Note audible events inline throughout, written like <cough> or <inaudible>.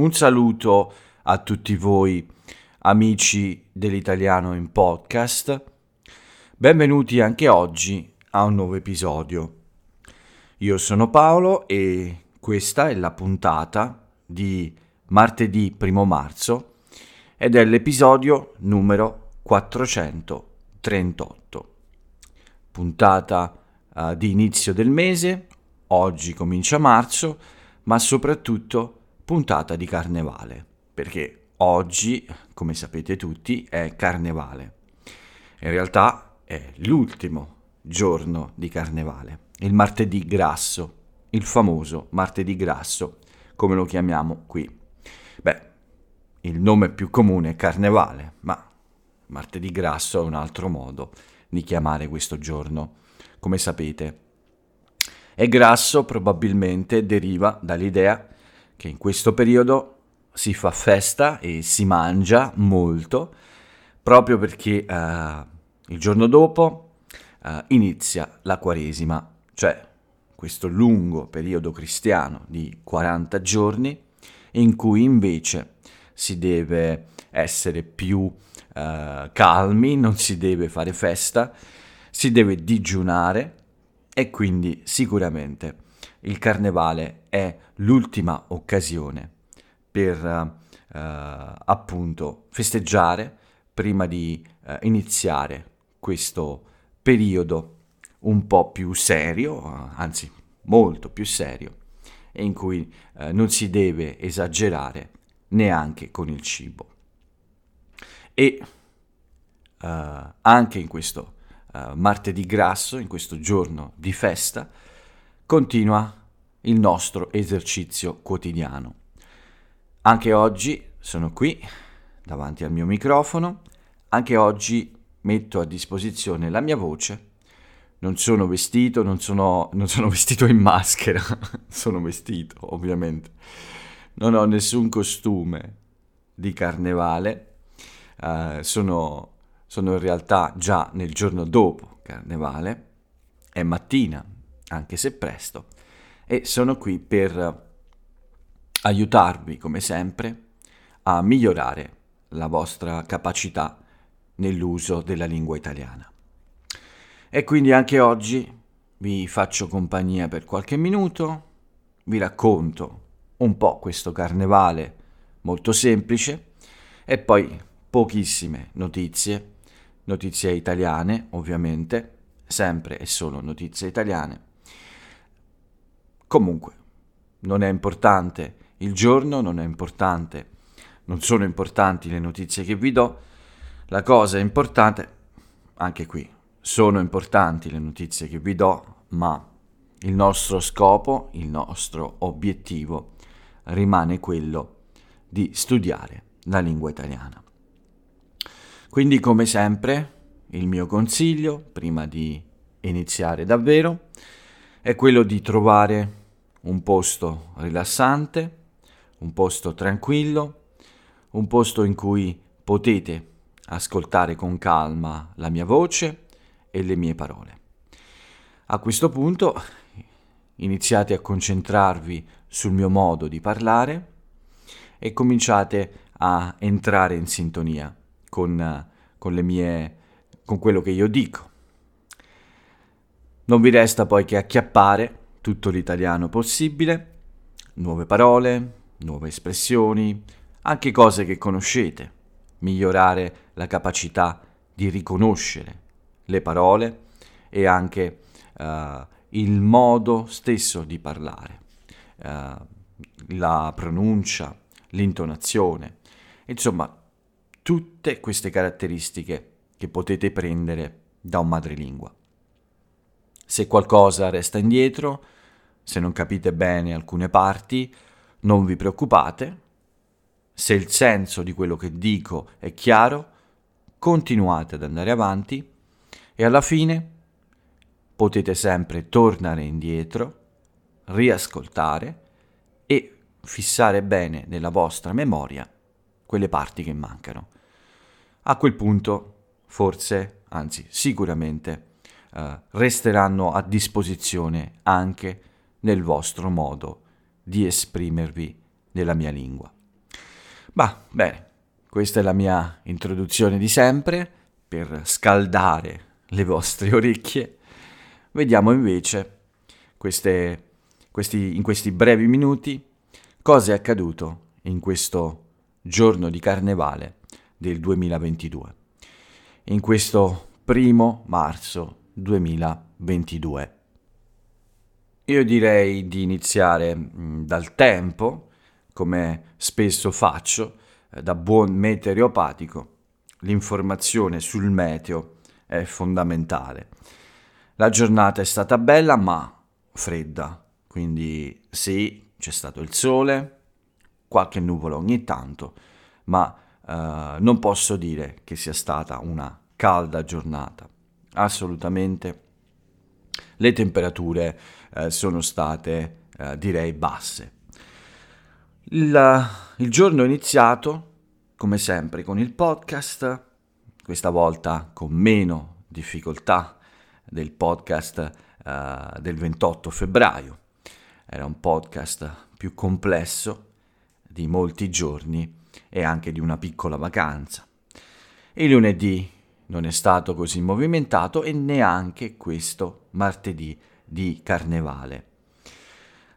Un saluto a tutti voi amici dell'italiano in podcast. Benvenuti anche oggi a un nuovo episodio. Io sono Paolo e questa è la puntata di martedì 1 marzo ed è l'episodio numero 438. Puntata uh, di inizio del mese, oggi comincia marzo, ma soprattutto puntata di carnevale, perché oggi, come sapete tutti, è carnevale. In realtà è l'ultimo giorno di carnevale, il martedì grasso, il famoso martedì grasso, come lo chiamiamo qui. Beh, il nome più comune è carnevale, ma martedì grasso è un altro modo di chiamare questo giorno, come sapete. E grasso probabilmente deriva dall'idea che in questo periodo si fa festa e si mangia molto, proprio perché uh, il giorno dopo uh, inizia la Quaresima, cioè questo lungo periodo cristiano di 40 giorni in cui invece si deve essere più uh, calmi, non si deve fare festa, si deve digiunare e quindi sicuramente il carnevale è l'ultima occasione per uh, appunto festeggiare prima di uh, iniziare questo periodo un po' più serio, anzi molto più serio, in cui uh, non si deve esagerare neanche con il cibo. E anche in questo martedì grasso, in questo giorno di festa, continua il nostro esercizio quotidiano. Anche oggi sono qui davanti al mio microfono, anche oggi metto a disposizione la mia voce. Non sono vestito, non sono, non sono <laughs> vestito in maschera, sono vestito ovviamente. Non ho nessun costume di carnevale, uh, sono, sono in realtà già nel giorno dopo carnevale, è mattina, anche se presto, e sono qui per aiutarvi, come sempre, a migliorare la vostra capacità nell'uso della lingua italiana. E quindi anche oggi vi faccio compagnia per qualche minuto, vi racconto un po' questo carnevale molto semplice e poi pochissime notizie, notizie italiane ovviamente, sempre e solo notizie italiane Comunque, non è importante. Il giorno, non è importante, non sono importanti le notizie che vi do, la cosa è importante, anche qui, sono importanti le notizie che vi do, ma il nostro scopo, il nostro obiettivo rimane quello di studiare la lingua italiana. Quindi, come sempre, il mio consiglio, prima di iniziare davvero, è quello di trovare un posto rilassante, un posto tranquillo, un posto in cui potete ascoltare con calma la mia voce e le mie parole. A questo punto iniziate a concentrarvi sul mio modo di parlare e cominciate a entrare in sintonia con, con, le mie, con quello che io dico. Non vi resta poi che acchiappare tutto l'italiano possibile, nuove parole, nuove espressioni, anche cose che conoscete, migliorare la capacità di riconoscere le parole e anche uh, il modo stesso di parlare, uh, la pronuncia, l'intonazione, insomma tutte queste caratteristiche che potete prendere da un madrelingua. Se qualcosa resta indietro, se non capite bene alcune parti, non vi preoccupate. Se il senso di quello che dico è chiaro, continuate ad andare avanti e alla fine potete sempre tornare indietro, riascoltare e fissare bene nella vostra memoria quelle parti che mancano. A quel punto, forse, anzi sicuramente, eh, resteranno a disposizione anche nel vostro modo di esprimervi nella mia lingua. Ma bene, questa è la mia introduzione di sempre per scaldare le vostre <laughs> orecchie. Vediamo invece queste, questi, in questi brevi minuti cosa è accaduto in questo giorno di carnevale del 2022. In questo primo marzo 2022. Io direi di iniziare mh, dal tempo, come spesso faccio, eh, da buon meteoropatico. L'informazione sul meteo è fondamentale. La giornata è stata bella ma fredda, quindi sì, c'è stato il sole, qualche nuvola ogni tanto, ma eh, non posso dire che sia stata una calda giornata. Assolutamente le temperature eh, sono state, eh, direi, basse. Il, il giorno è iniziato, come sempre, con il podcast, questa volta con meno difficoltà del podcast uh, del 28 febbraio. Era un podcast più complesso di molti giorni e anche di una piccola vacanza. Il lunedì non è stato così movimentato e neanche questo martedì di carnevale.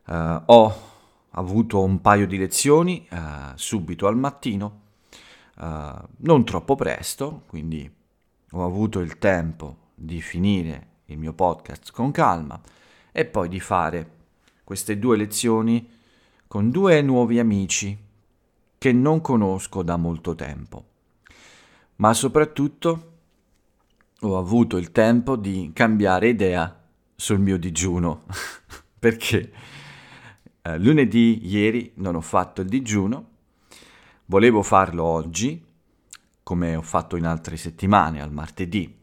Uh, ho avuto un paio di lezioni uh, subito al mattino, uh, non troppo presto, quindi ho avuto il tempo di finire il mio podcast con calma e poi di fare queste due lezioni con due nuovi amici che non conosco da molto tempo. Ma soprattutto ho avuto il tempo di cambiare idea sul mio digiuno, <laughs> perché? Eh, lunedì ieri non ho fatto il digiuno, volevo farlo oggi, come ho fatto in altre settimane, al martedì,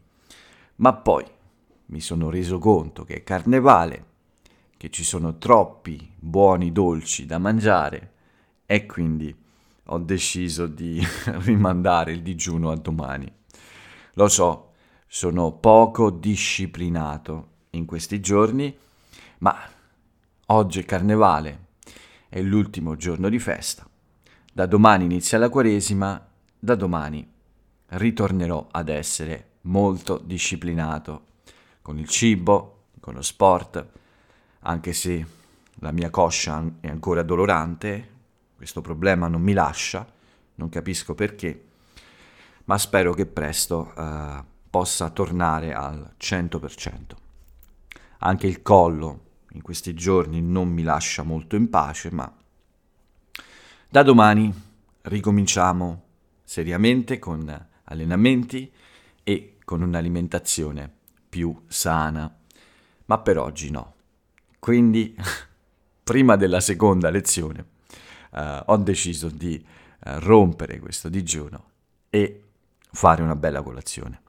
ma poi mi sono reso conto che è carnevale, che ci sono troppi buoni dolci da mangiare e quindi ho deciso di <laughs> rimandare il digiuno a domani. Lo so, sono poco disciplinato in questi giorni, ma oggi è carnevale, è l'ultimo giorno di festa. Da domani inizia la Quaresima, da domani ritornerò ad essere molto disciplinato con il cibo, con lo sport, anche se la mia coscia è ancora dolorante, questo problema non mi lascia, non capisco perché, ma spero che presto uh, possa tornare al 100%. Anche il collo in questi giorni non mi lascia molto in pace, ma da domani ricominciamo seriamente con allenamenti e con un'alimentazione più sana. Ma per oggi no. Quindi, <laughs> prima della seconda lezione, uh, ho deciso di uh, rompere questo digiuno e fare una bella colazione.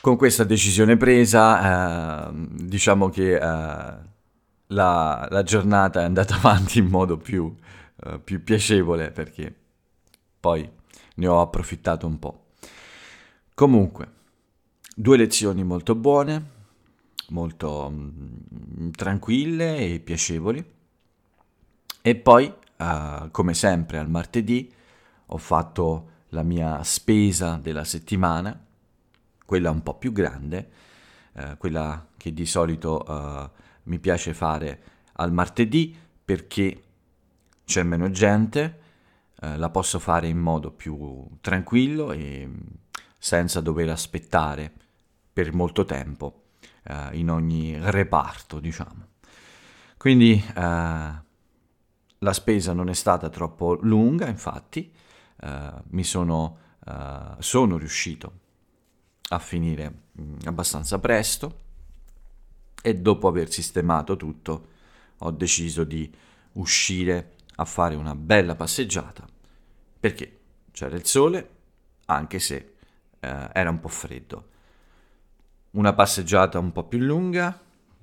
Con questa decisione presa, uh, diciamo che la, la, giornata è andata <laughs> avanti in modo più, più piacevole perché poi ne ho approfittato un po'. Comunque, due lezioni molto buone, molto mm, tranquille e piacevoli. E poi, uh, come sempre, al martedì ho fatto la mia spesa della settimana, quella un po' più grande, uh, quella che di solito uh, mi piace fare al martedì perché c'è meno gente, la posso fare in modo più tranquillo e senza dover aspettare per molto tempo eh, in ogni reparto, diciamo. Quindi eh, la spesa non è stata troppo lunga, infatti eh, mi sono, eh, sono riuscito a finire mm, abbastanza presto e dopo aver sistemato tutto ho deciso di uscire a fare una bella passeggiata perché c'era il sole anche se eh, era un po' freddo. Una passeggiata un po' più lunga,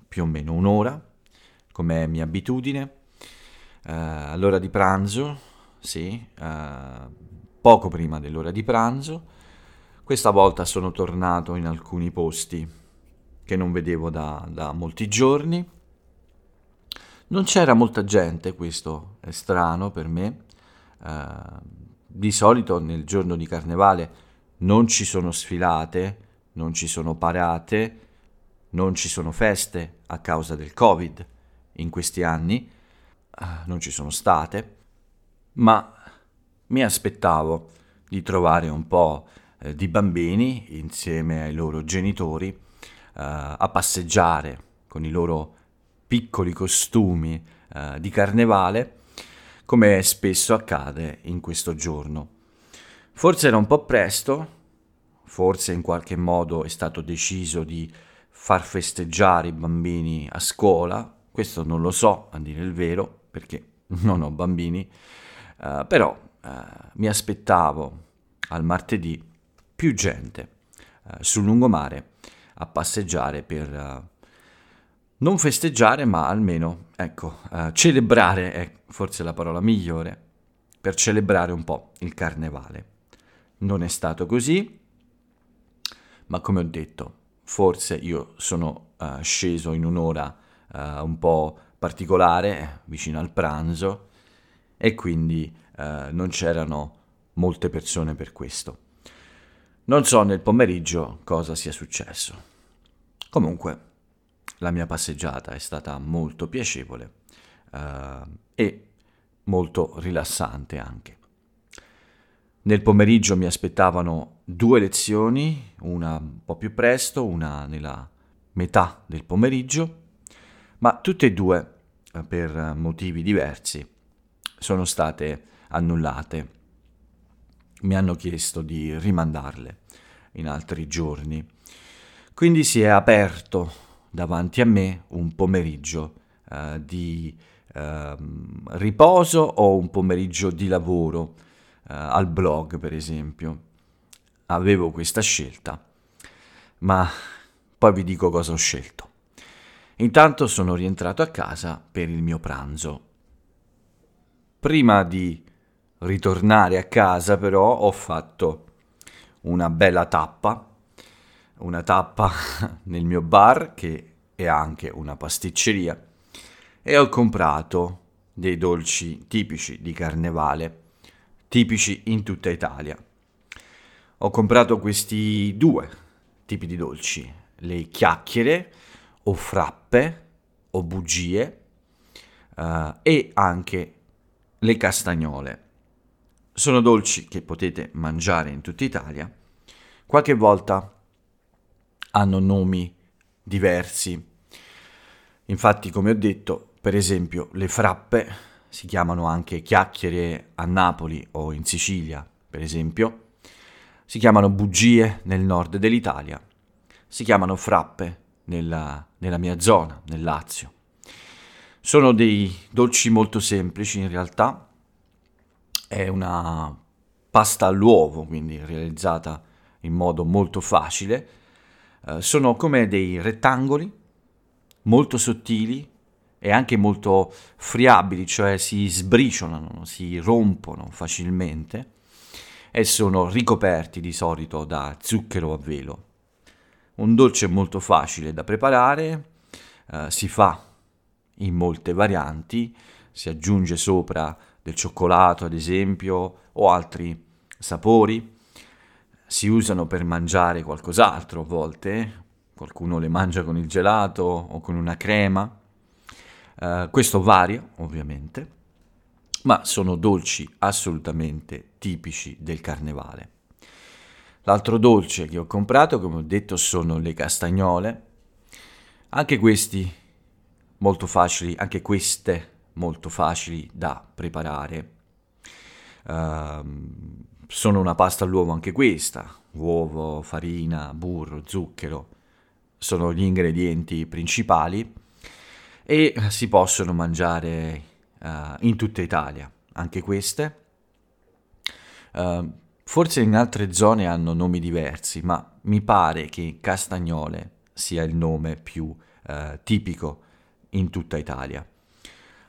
più o meno un'ora, come mia abitudine. Eh, all'ora di pranzo, sì, eh, poco prima dell'ora di pranzo. Questa volta sono tornato in alcuni posti che non vedevo da, da molti giorni. Non c'era molta gente, questo è strano per me, Uh, di solito nel giorno di carnevale non ci sono sfilate, non ci sono parate, non ci sono feste a causa del Covid in questi anni, uh, non ci sono state, ma mi aspettavo di trovare un po' eh, di bambini insieme ai loro genitori eh, a passeggiare con i loro piccoli costumi eh, di carnevale, come spesso accade in questo giorno. Forse era un po' presto, forse in qualche modo è stato deciso di far festeggiare i bambini a scuola, questo non lo so a dire il vero perché <laughs> non ho bambini, uh, però uh, mi aspettavo al martedì più gente uh, sul lungomare a passeggiare per non festeggiare, ma almeno, ecco, uh, celebrare è forse la parola migliore, per celebrare un po' il carnevale. Non è stato così, ma come ho detto, forse io sono uh, sceso in un'ora uh, un po' particolare, vicino al pranzo, e quindi non c'erano molte persone per questo. Non so nel pomeriggio cosa sia successo. Comunque, la mia passeggiata è stata molto piacevole uh, e molto rilassante anche. Nel pomeriggio mi aspettavano due lezioni, una un po' più presto, una nella metà del pomeriggio, ma tutte e due, eh, per motivi diversi, sono state annullate. Mi hanno chiesto di rimandarle in altri giorni. Quindi si è aperto davanti a me un pomeriggio uh, di uh, riposo o un pomeriggio di lavoro uh, al blog, per esempio. Avevo questa scelta, ma poi vi dico cosa ho scelto. Intanto sono rientrato a casa per il mio pranzo. Prima di ritornare a casa però ho fatto una bella tappa una tappa <laughs> nel mio bar che è anche una pasticceria e ho comprato dei dolci tipici di carnevale, tipici in tutta Italia. Ho comprato questi due tipi di dolci, le chiacchiere o frappe o bugie uh, e anche le castagnole. Sono dolci che potete mangiare in tutta Italia. Qualche volta hanno nomi diversi. Infatti, come ho detto, per esempio, le frappe si chiamano anche chiacchiere a Napoli o in Sicilia, per esempio. Si chiamano bugie nel nord dell'Italia. Si chiamano frappe nella, nella mia zona, nel Lazio. Sono dei dolci molto semplici in realtà. È una pasta all'uovo, quindi realizzata in modo molto facile eh, sono come dei rettangoli molto sottili e anche molto friabili, cioè si sbriciolano, si rompono facilmente e sono ricoperti di solito da zucchero a velo. Un dolce molto facile da preparare, eh, si fa in molte varianti, si aggiunge sopra del cioccolato ad esempio o altri sapori. Si usano per mangiare qualcos'altro a volte, qualcuno le mangia con il gelato o con una crema, uh, questo varia ovviamente, ma sono dolci assolutamente tipici del carnevale. L'altro dolce che ho comprato, come ho detto, sono le castagnole, anche questi molto facili, anche queste molto facili da preparare. Uh, sono una pasta all'uovo anche questa, uovo, farina, burro, zucchero, sono gli ingredienti principali e si possono mangiare uh, in tutta Italia, anche queste. Uh, forse in altre zone hanno nomi diversi, ma mi pare che castagnole sia il nome più uh, tipico in tutta Italia.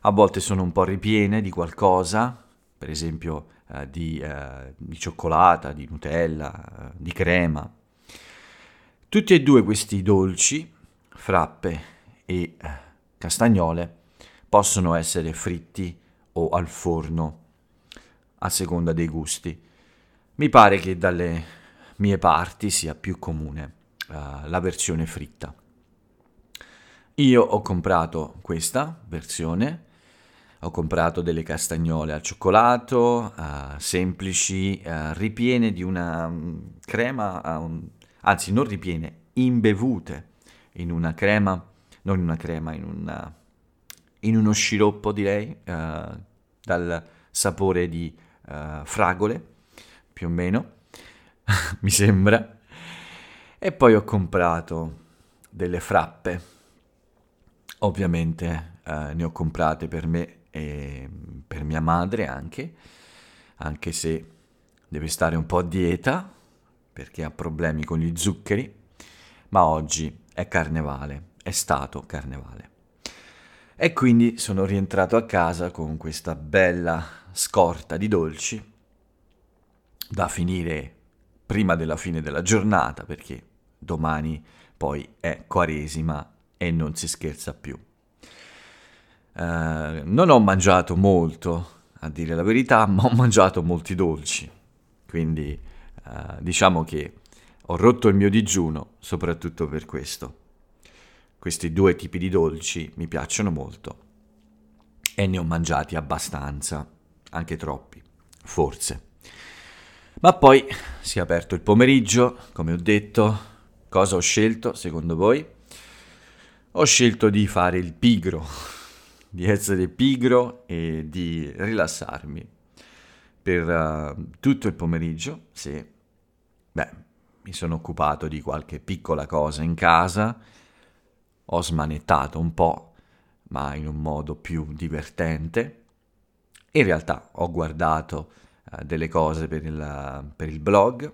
A volte sono un po' ripiene di qualcosa, per esempio eh, di, eh, di, cioccolata, di Nutella, eh, di crema. Tutti e due questi dolci, frappe e eh, castagnole, possono essere fritti o al forno. a seconda dei gusti. Mi pare che dalle mie parti sia più comune uh, la versione fritta. Io ho comprato questa versione, ho comprato delle castagnole al cioccolato, uh, semplici, uh, ripiene di una um, crema, un, anzi non ripiene, imbevute in una crema, non in una crema, in, una, in uno sciroppo direi, uh, dal sapore di fragole, più o meno, <laughs> mi sembra. E poi ho comprato delle frappe, ovviamente ne ho comprate per me e per mia madre anche, anche se deve stare un po' a dieta perché ha problemi con gli zuccheri, ma oggi è carnevale, è stato carnevale. E quindi sono rientrato a casa con questa bella scorta di dolci da finire prima della fine della giornata perché domani poi è quaresima e non si scherza più. Eh, non ho mangiato molto, a dire la verità, <laughs> ma ho mangiato molti dolci. Quindi uh, diciamo che ho rotto il mio digiuno soprattutto per questo. Questi due tipi di dolci mi piacciono molto e ne ho mangiati abbastanza, anche troppi, forse. Ma poi si è aperto il pomeriggio, come ho detto, cosa ho scelto secondo voi? Ho scelto di fare il pigro, di essere pigro e di rilassarmi per uh, tutto il pomeriggio, sì. Beh, mi sono occupato di qualche piccola cosa in casa, ho smanettato un po', ma in un modo più divertente. In realtà ho guardato uh, delle cose per il, per il, blog,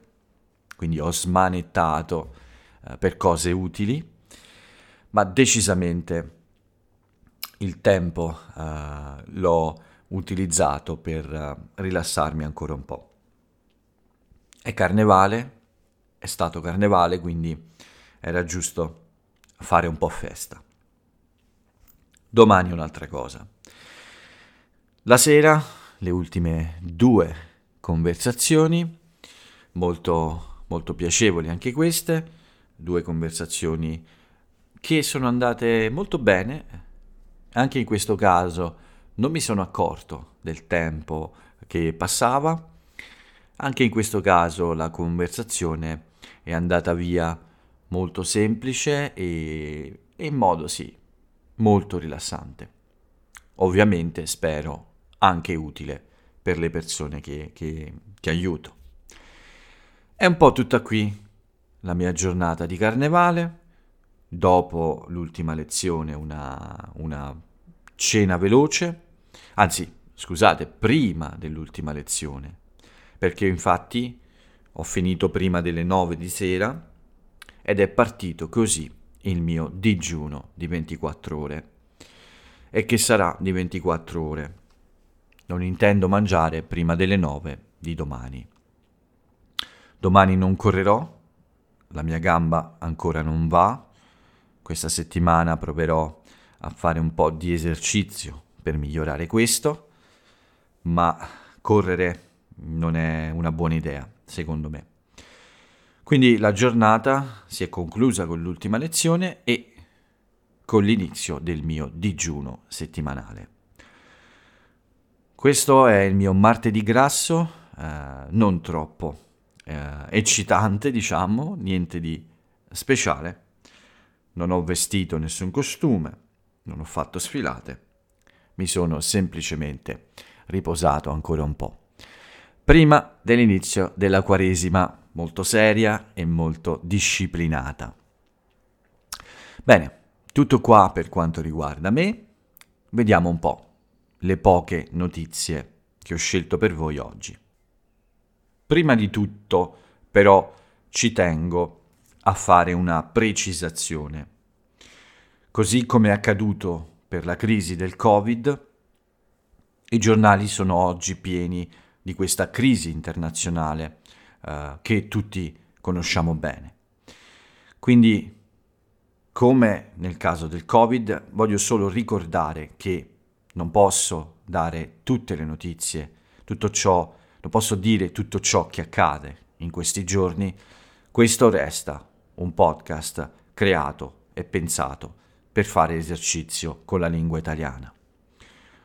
quindi ho smanettato uh, per cose utili, ma decisamente il tempo uh, l'ho utilizzato per uh, rilassarmi ancora un po'. È carnevale, è stato carnevale, quindi era giusto fare un po' festa. Domani un'altra cosa. La sera, le ultime due conversazioni, molto, molto piacevoli anche queste, due conversazioni che sono andate molto bene, anche in questo caso non mi sono accorto del tempo che passava, anche in questo caso la conversazione è andata via molto semplice e, e in modo sì, molto rilassante. Ovviamente spero anche utile per le persone che, che, che aiuto. È un po' tutta qui la mia giornata di carnevale dopo l'ultima lezione una, una cena veloce, anzi scusate, prima dell'ultima lezione, perché infatti ho finito prima delle 9 di sera ed è partito così il mio digiuno di 24 ore e che sarà di 24 ore. Non intendo mangiare prima delle 9 di domani. Domani non correrò, la mia gamba ancora non va, questa settimana proverò a fare un po' di esercizio per migliorare questo, ma correre non è una buona idea, secondo me. Quindi la giornata si è conclusa con l'ultima lezione e con l'inizio del mio digiuno settimanale. Questo è il mio martedì grasso, eh, non troppo eh, eccitante, diciamo, niente di speciale non ho vestito nessun costume, non ho fatto sfilate, mi sono semplicemente riposato ancora un po'. Prima dell'inizio della Quaresima, molto seria e molto disciplinata. Bene, tutto qua per quanto riguarda me. Vediamo un po' le poche notizie che ho scelto per voi oggi. Prima di tutto, però, ci tengo a fare una precisazione. Così come è accaduto per la crisi del Covid, i giornali sono oggi pieni di questa crisi internazionale eh, che tutti conosciamo bene. Quindi, come nel caso del Covid, voglio solo ricordare che non posso dare tutte le notizie tutto ciò, non posso dire tutto ciò che accade in questi giorni, questo resta un podcast creato e pensato per fare esercizio con la lingua italiana.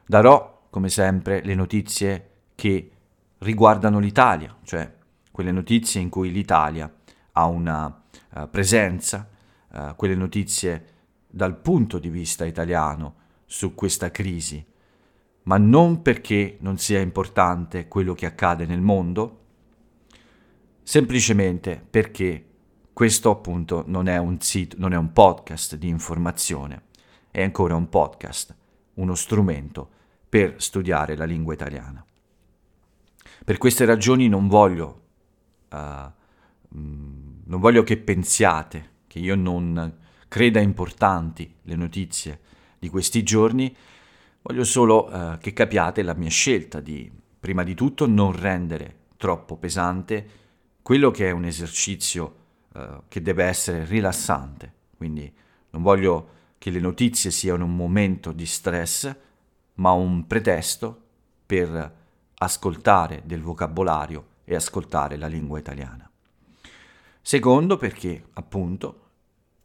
Darò, come sempre, le notizie che riguardano l'Italia, cioè quelle notizie in cui l'Italia ha una uh, presenza, uh, quelle notizie dal punto di vista italiano su questa crisi, ma non perché non sia importante quello che accade nel mondo, semplicemente perché questo appunto non è un sito, non è un podcast di informazione, è ancora un podcast, uno strumento per studiare la lingua italiana. Per queste ragioni non voglio, uh, non voglio che pensiate che io non creda importanti le notizie di questi giorni, voglio solo uh, che capiate la mia scelta di, prima di tutto, non rendere troppo pesante quello che è un esercizio uh, che deve essere rilassante. Quindi non voglio che le notizie siano un momento di stress, ma un pretesto per ascoltare del vocabolario e ascoltare la lingua italiana. Secondo perché, appunto,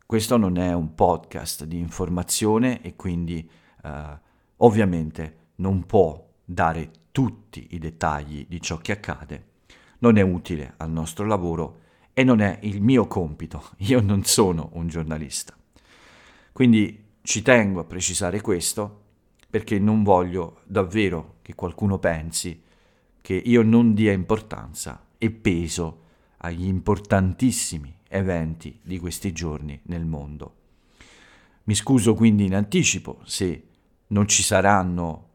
questo non è un podcast di informazione e quindi eh, ovviamente non può dare tutti i dettagli di ciò che accade, non è utile al nostro lavoro e non è il mio compito, <laughs> io non sono un giornalista. Quindi ci tengo a precisare questo perché non voglio davvero che qualcuno pensi che io non dia importanza e peso agli importantissimi eventi di questi giorni nel mondo. Mi scuso quindi in anticipo se non ci saranno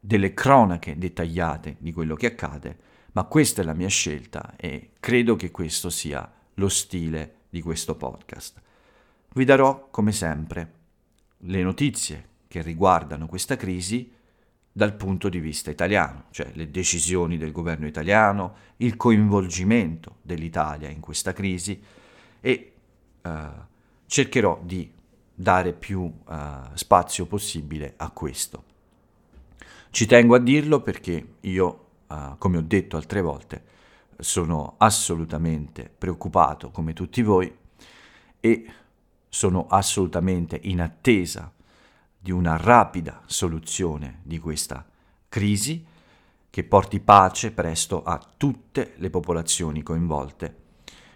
delle cronache dettagliate di quello che accade, ma questa è la mia scelta e credo che questo sia lo stile di questo podcast. Vi darò, come sempre, le notizie che riguardano questa crisi dal punto di vista italiano, cioè le decisioni del governo italiano, il coinvolgimento dell'Italia in questa crisi e uh, cercherò di dare più uh, spazio possibile a questo. Ci tengo a dirlo perché io, come ho detto altre volte, sono assolutamente preoccupato come tutti voi e sono assolutamente in attesa di una rapida soluzione di questa crisi che porti pace presto a tutte le popolazioni coinvolte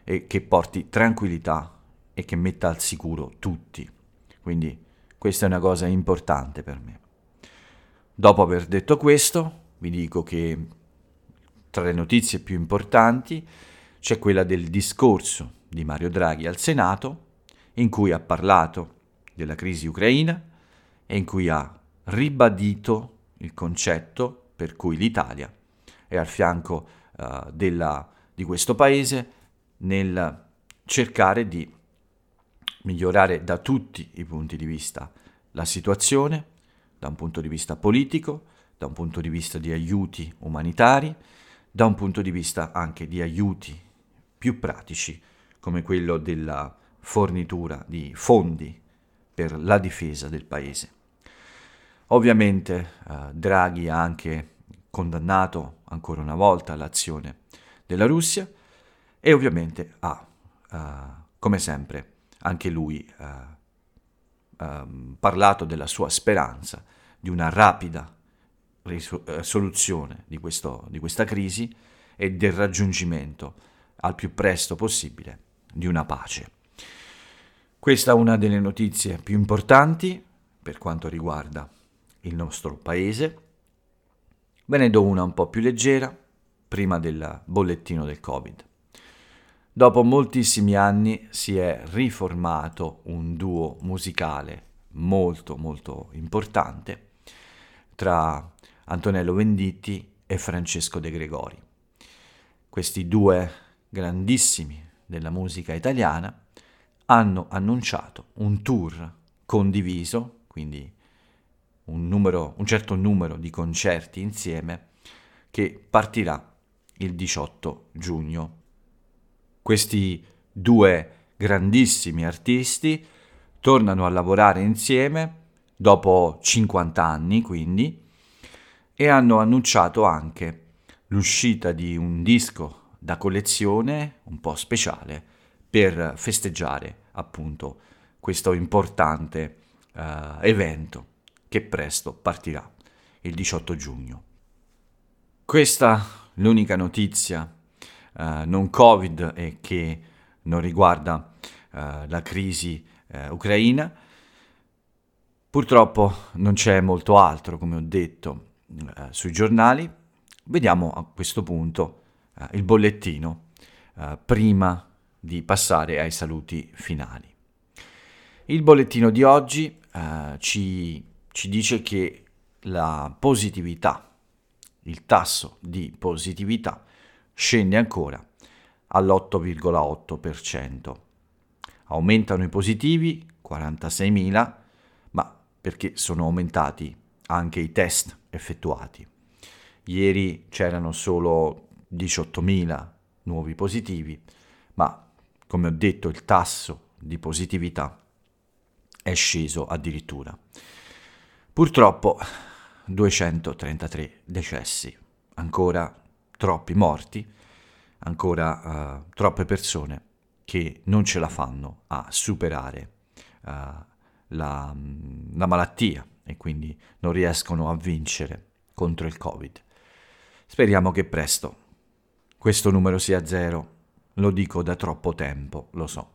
e che porti tranquillità e che metta al sicuro tutti. Quindi questa è una cosa importante per me. Dopo aver detto questo, vi dico che tra le notizie più importanti. C'è quella del discorso di Mario Draghi al Senato, in cui ha parlato della crisi ucraina e in cui ha ribadito il concetto per cui l'Italia è al fianco uh, della, di questo paese nel cercare di migliorare da tutti i punti di vista la situazione, da un punto di vista politico, da un punto di vista di aiuti umanitari, da un punto di vista anche di aiuti più pratici, come quello della fornitura di fondi per la difesa del paese. Ovviamente eh, Draghi ha anche condannato ancora una volta l'azione della Russia, e ovviamente ha, uh, come sempre, anche lui uh, uh, parlato della sua speranza di una rapida risoluzione eh, di, di questa crisi e del raggiungimento al più presto possibile di una pace. Questa è una delle notizie più importanti per quanto riguarda il nostro paese. Ve ne do una un po' più leggera prima del bollettino del Covid. Dopo moltissimi anni si è riformato un duo musicale molto molto importante tra Antonello Venditti e Francesco De Gregori. Questi due grandissimi della musica italiana hanno annunciato un tour condiviso, quindi un, numero, un certo numero di concerti insieme, che partirà il 18 giugno questi due grandissimi artisti tornano a lavorare insieme dopo 50 anni, quindi, e hanno annunciato anche l'uscita di un disco da collezione un po' speciale per festeggiare appunto questo importante uh, evento che presto partirà il 18 giugno. Questa l'unica notizia uh, non Covid e che non riguarda uh, la crisi ucraina. Purtroppo non c'è molto altro, come ho detto, sui giornali. Vediamo a questo punto il bollettino prima di passare ai saluti finali. Il bollettino di oggi uh, ci, ci dice che la positività, il tasso di positività scende ancora all'8,8%. Aumentano i positivi, 46.000, ma perché sono aumentati anche i test effettuati. Ieri c'erano solo 18.000 nuovi positivi, ma come ho detto il tasso di positività è sceso addirittura. Purtroppo 233 decessi, ancora troppi morti, ancora uh, troppe persone che non ce la fanno a superare uh, la, la malattia e quindi non riescono a vincere contro il Covid. Speriamo che presto questo numero sia zero, lo dico da troppo tempo, lo so.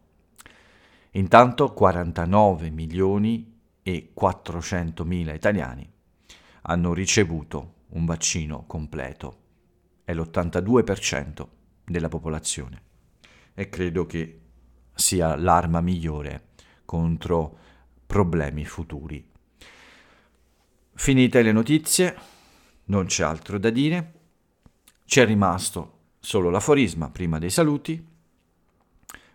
Intanto 49 milioni e 400 mila italiani hanno ricevuto un vaccino completo. È l'82% della popolazione e credo che sia l'arma migliore contro problemi futuri. Finite le notizie, non c'è altro da dire. C'è rimasto solo l'aforisma prima dei saluti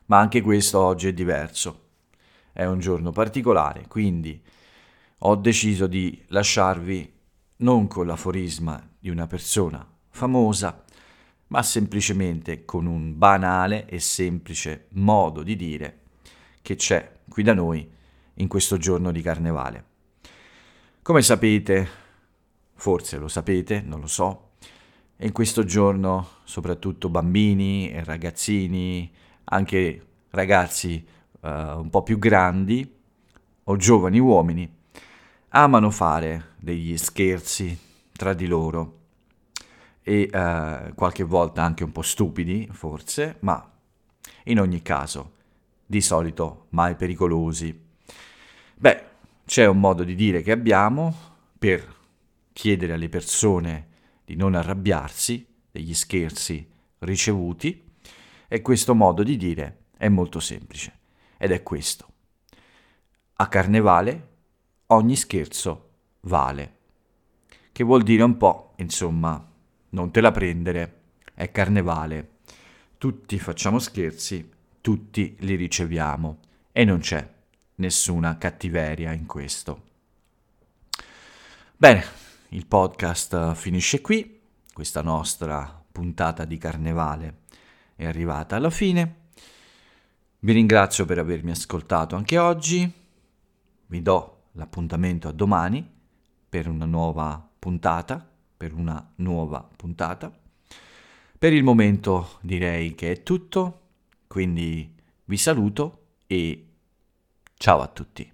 ma anche questo oggi è diverso. È un giorno particolare, quindi ho deciso di lasciarvi non con l'aforisma di una persona famosa, ma semplicemente con un banale e semplice modo di dire che c'è qui da noi in questo giorno di carnevale. Come sapete, forse lo sapete, non lo so, in questo giorno soprattutto bambini e ragazzini anche ragazzi uh, un po' più grandi o giovani uomini amano fare degli scherzi tra di loro e uh, qualche volta anche un po' stupidi forse, ma in ogni caso di solito mai pericolosi. Beh, c'è un modo di dire che abbiamo per chiedere alle persone di non arrabbiarsi degli scherzi ricevuti e questo modo di dire è molto semplice ed è questo. A carnevale ogni scherzo vale. Che vuol dire un po', insomma, non te la prendere, è carnevale. Tutti facciamo scherzi, tutti li riceviamo e non c'è nessuna cattiveria in questo. Bene, il podcast finisce qui, questa nostra puntata di carnevale è arrivata alla fine. Vi ringrazio per avermi ascoltato anche oggi. Vi do l'appuntamento a domani per una nuova puntata, per una nuova puntata. Per il momento direi che è tutto, quindi vi saluto e ciao a tutti.